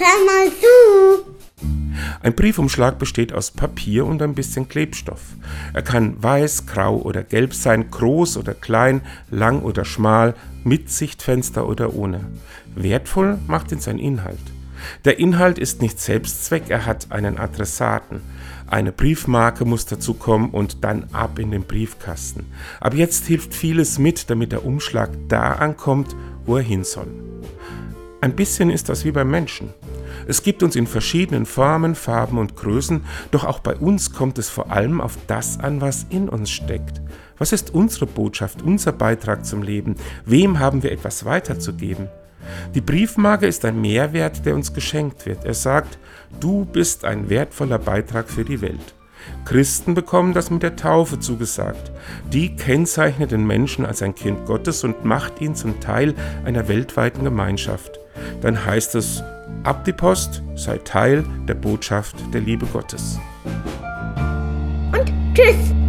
hör mal zu. Ein Briefumschlag besteht aus Papier und ein bisschen Klebstoff. Er kann weiß, grau oder gelb sein, groß oder klein, lang oder schmal, mit Sichtfenster oder ohne. Wertvoll macht ihn sein Inhalt. Der Inhalt ist nicht Selbstzweck, er hat einen Adressaten. Eine Briefmarke muss dazu kommen und dann ab in den Briefkasten. Aber jetzt hilft vieles mit, damit der Umschlag da ankommt, wo er hin soll. Ein bisschen ist das wie beim Menschen. Es gibt uns in verschiedenen Formen, Farben und Größen, doch auch bei uns kommt es vor allem auf das an, was in uns steckt. Was ist unsere Botschaft, unser Beitrag zum Leben? Wem haben wir etwas weiterzugeben? Die Briefmarke ist ein Mehrwert, der uns geschenkt wird. Er sagt, du bist ein wertvoller Beitrag für die Welt. Christen bekommen das mit der Taufe zugesagt. Die kennzeichnet den Menschen als ein Kind Gottes und macht ihn zum Teil einer weltweiten Gemeinschaft. Dann heißt es, ab die Post, sei Teil der Botschaft der Liebe Gottes. Und tschüss.